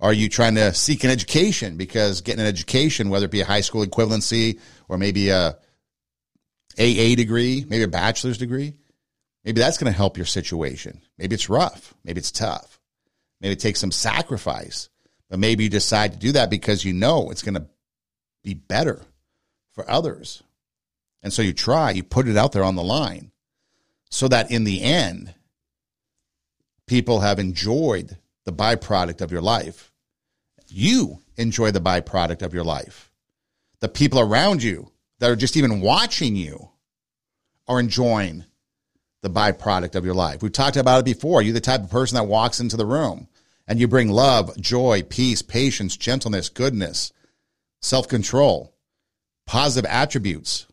Are you trying to seek an education? Because getting an education, whether it be a high school equivalency or maybe a AA degree, maybe a bachelor's degree, Maybe that's going to help your situation. Maybe it's rough. Maybe it's tough. Maybe it takes some sacrifice. But maybe you decide to do that because you know it's going to be better for others. And so you try, you put it out there on the line so that in the end, people have enjoyed the byproduct of your life. You enjoy the byproduct of your life. The people around you that are just even watching you are enjoying the byproduct of your life. We've talked about it before. You're the type of person that walks into the room and you bring love, joy, peace, patience, gentleness, goodness, self control, positive attributes.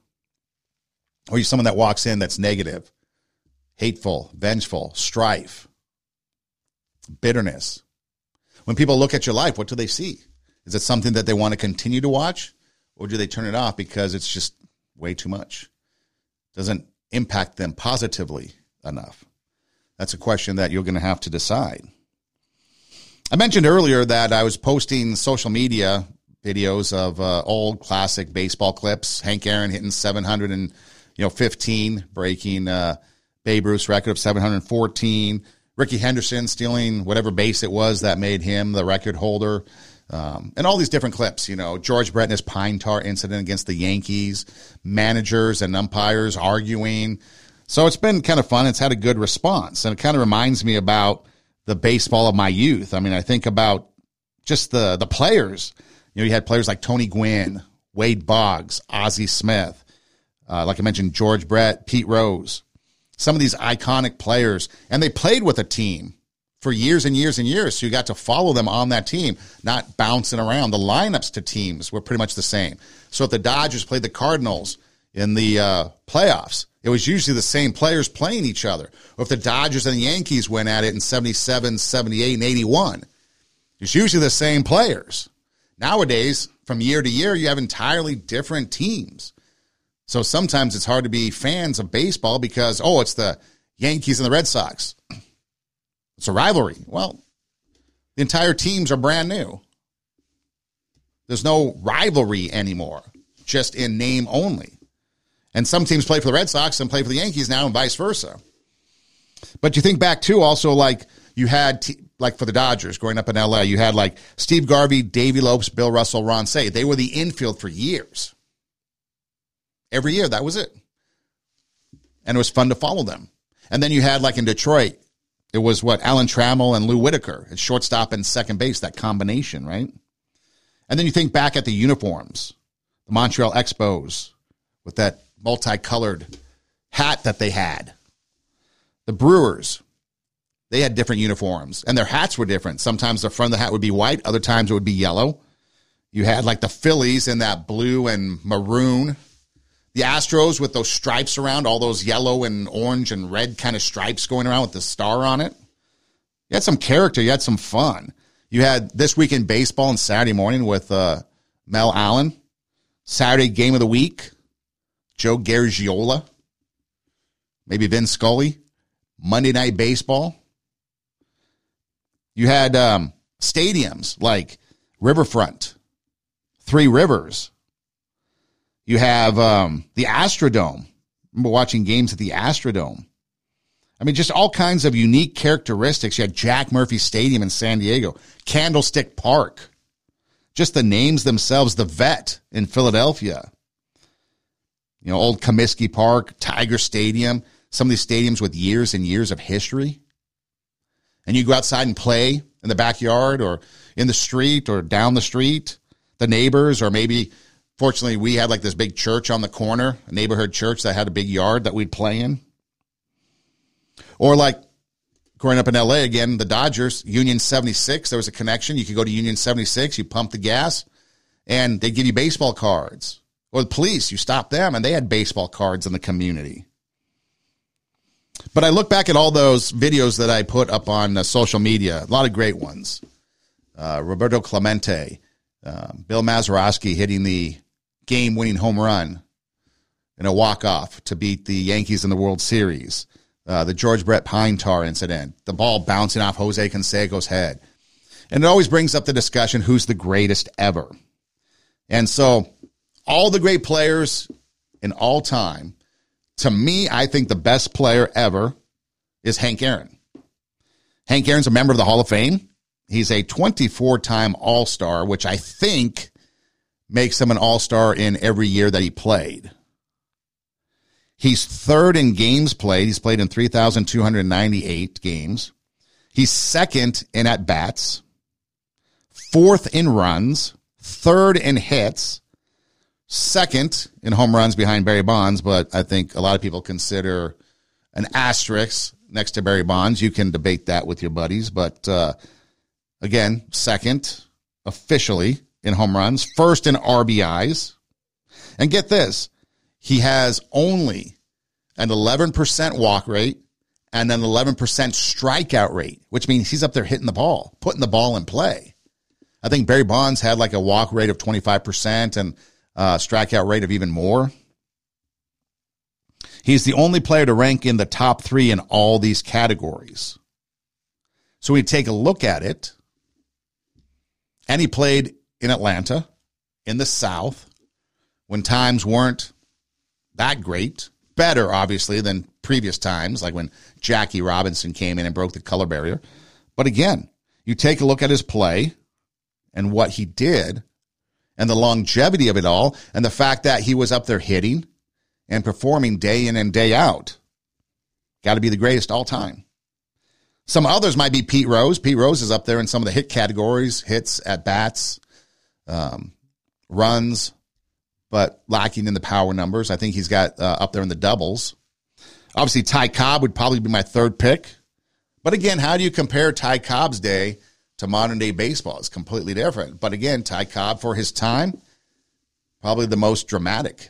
Or you're someone that walks in that's negative, hateful, vengeful, strife, bitterness. When people look at your life, what do they see? Is it something that they want to continue to watch? Or do they turn it off because it's just way too much? Doesn't impact them positively enough? That's a question that you're going to have to decide. I mentioned earlier that I was posting social media videos of uh, old classic baseball clips. Hank Aaron hitting 700 and you know 15, breaking uh, Babe Ruth's record of 714. Rickey Henderson stealing whatever base it was that made him the record holder. Um, and all these different clips, you know, George Brett and his pine tar incident against the Yankees, managers and umpires arguing. So it's been kind of fun. It's had a good response. And it kind of reminds me about the baseball of my youth. I mean, I think about just the, the players. You know, you had players like Tony Gwynn, Wade Boggs, Ozzie Smith, uh, like I mentioned, George Brett, Pete Rose, some of these iconic players. And they played with a team for years and years and years. So you got to follow them on that team, not bouncing around. The lineups to teams were pretty much the same. So if the Dodgers played the Cardinals in the uh, playoffs, it was usually the same players playing each other. Or if the Dodgers and the Yankees went at it in 77, 78, and 81, it's usually the same players. Nowadays, from year to year, you have entirely different teams. So sometimes it's hard to be fans of baseball because, oh, it's the Yankees and the Red Sox. It's a rivalry. Well, the entire teams are brand new. There's no rivalry anymore, just in name only. And some teams play for the Red Sox and play for the Yankees now, and vice versa. But you think back too, also like you had, t- like for the Dodgers growing up in LA, you had like Steve Garvey, Davey Lopes, Bill Russell, Ron Cey. They were the infield for years. Every year, that was it. And it was fun to follow them. And then you had like in Detroit, it was what Alan Trammell and Lou Whitaker at shortstop and second base, that combination, right? And then you think back at the uniforms, the Montreal Expos with that multicolored hat that they had. The Brewers, they had different uniforms and their hats were different. Sometimes the front of the hat would be white, other times it would be yellow. You had like the Phillies in that blue and maroon. The Astros with those stripes around, all those yellow and orange and red kind of stripes going around with the star on it. You had some character, you had some fun. You had this week in baseball and Saturday morning with uh, Mel Allen. Saturday game of the week, Joe Garagiola, maybe Vin Scully. Monday Night Baseball. You had um, stadiums like Riverfront, Three Rivers. You have um, the Astrodome. I remember watching games at the Astrodome. I mean, just all kinds of unique characteristics. You had Jack Murphy Stadium in San Diego, Candlestick Park, just the names themselves, the vet in Philadelphia, you know, old Comiskey Park, Tiger Stadium, some of these stadiums with years and years of history. And you go outside and play in the backyard or in the street or down the street, the neighbors, or maybe fortunately we had like this big church on the corner, a neighborhood church that had a big yard that we'd play in. Or like growing up in LA again, the Dodgers, Union 76, there was a connection. You could go to Union 76, you pump the gas, and they'd give you baseball cards. Or the police, you stop them, and they had baseball cards in the community. But I look back at all those videos that I put up on uh, social media, a lot of great ones. Uh, Roberto Clemente, uh, Bill Mazeroski hitting the game winning home run in a walk off to beat the Yankees in the World Series. Uh, the George Brett Pine Tar incident, the ball bouncing off Jose Canseco's head. And it always brings up the discussion who's the greatest ever. And so all the great players in all time, to me, I think the best player ever is Hank Aaron. Hank Aaron's a member of the Hall of Fame. He's a 24 time All Star, which I think makes him an All Star in every year that he played. He's third in games played. He's played in 3,298 games. He's second in at bats, fourth in runs, third in hits, second in home runs behind Barry Bonds, but I think a lot of people consider an asterisk next to Barry Bonds. You can debate that with your buddies, but uh, again, second officially in home runs, first in RBIs. And get this, he has only an 11% walk rate and an 11% strikeout rate, which means he's up there hitting the ball, putting the ball in play. I think Barry Bonds had like a walk rate of 25% and uh, strikeout rate of even more. He's the only player to rank in the top three in all these categories. So we take a look at it. And he played in Atlanta, in the South, when times weren't that great. Better, obviously, than previous times, like when Jackie Robinson came in and broke the color barrier. But again, you take a look at his play and what he did and the longevity of it all and the fact that he was up there hitting and performing day in and day out. Got to be the greatest all time. Some others might be Pete Rose. Pete Rose is up there in some of the hit categories, hits at bats, um, runs, but lacking in the power numbers. I think he's got uh, up there in the doubles. Obviously, Ty Cobb would probably be my third pick. But again, how do you compare Ty Cobb's day to modern day baseball? is completely different. But again, Ty Cobb for his time, probably the most dramatic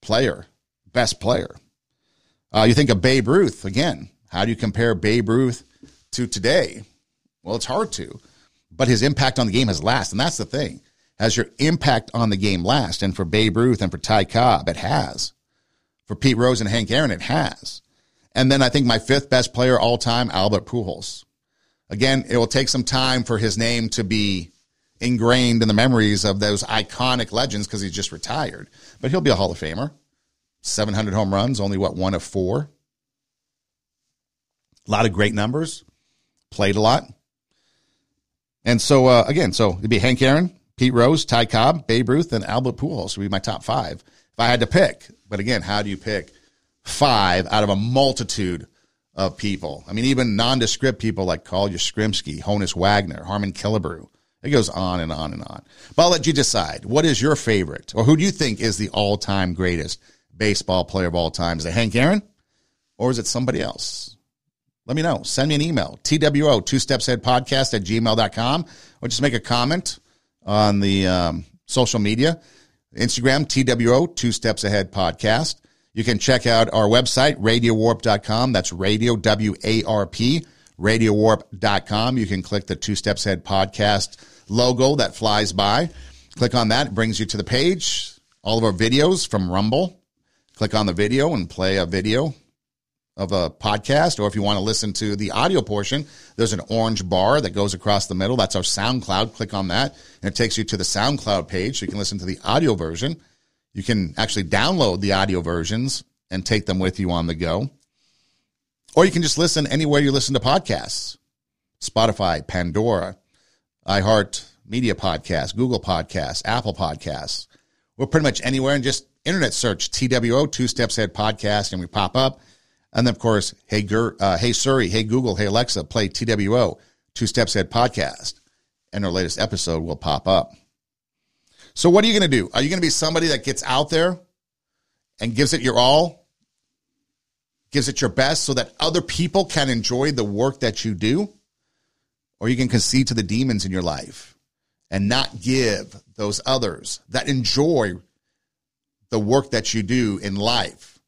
player, best player. Uh, you think of Babe Ruth again. How do you compare Babe Ruth to today? Well, it's hard to, but his impact on the game has lasted, and that's the thing. Has your impact on the game last? And for Babe Ruth and for Ty Cobb, it has. For Pete Rose and Hank Aaron, it has. And then I think my fifth best player all time, Albert Pujols. Again, it will take some time for his name to be ingrained in the memories of those iconic legends because he's just retired. But he'll be a Hall of Famer. 700 home runs, only what, one of four. A lot of great numbers. Played a lot. And so, uh, again, so it'd be Hank Aaron, Pete Rose, Ty Cobb, Babe Ruth, and Albert Pujols would be my top five if I had to pick. But again, how do you pick five out of a multitude of people? I mean, even nondescript people like Carl Yastrzemski, Honus Wagner, Harmon Killebrew. It goes on and on and on. But I'll let you decide. What is your favorite, or who do you think is the all-time greatest baseball player of all time? Is it Hank Aaron, or is it somebody else? Let me know. Send me an email, TWO, two steps ahead podcast at gmail.com, or just make a comment on the um, social media. Instagram, TWO, two steps ahead podcast. You can check out our website, radiowarp.com. That's radio, W A R P, radiowarp.com. You can click the Two Steps Ahead podcast logo that flies by. Click on that, it brings you to the page. All of our videos from Rumble. Click on the video and play a video of a podcast, or if you want to listen to the audio portion, there's an orange bar that goes across the middle. That's our SoundCloud. Click on that, and it takes you to the SoundCloud page so you can listen to the audio version. You can actually download the audio versions and take them with you on the go. Or you can just listen anywhere you listen to podcasts Spotify, Pandora, iHeart Media Podcasts, Google Podcasts, Apple Podcasts. We're pretty much anywhere and just internet search TWO, Two Steps Ahead Podcast, and we pop up. And then, of course, hey, uh, hey Siri, hey Google, hey Alexa, play TWO, Two Steps Ahead podcast, and our latest episode will pop up. So, what are you going to do? Are you going to be somebody that gets out there and gives it your all, gives it your best, so that other people can enjoy the work that you do, or you can concede to the demons in your life and not give those others that enjoy the work that you do in life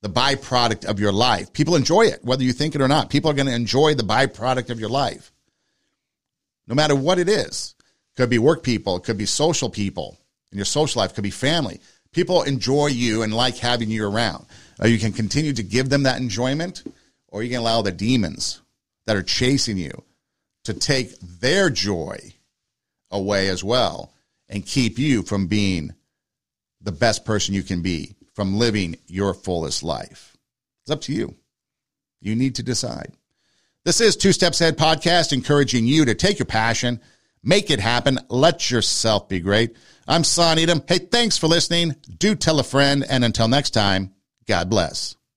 the byproduct of your life. People enjoy it, whether you think it or not. People are going to enjoy the byproduct of your life, no matter what it is. Could be work people, it could be social people in your social life, could be family. People enjoy you and like having you around. Or you can continue to give them that enjoyment, or you can allow the demons that are chasing you to take their joy away as well and keep you from being the best person you can be from living your fullest life? It's up to you. You need to decide. This is Two Steps Ahead podcast, encouraging you to take your passion, make it happen, let yourself be great. I'm Son Edom. Hey, thanks for listening. Do tell a friend. And until next time, God bless.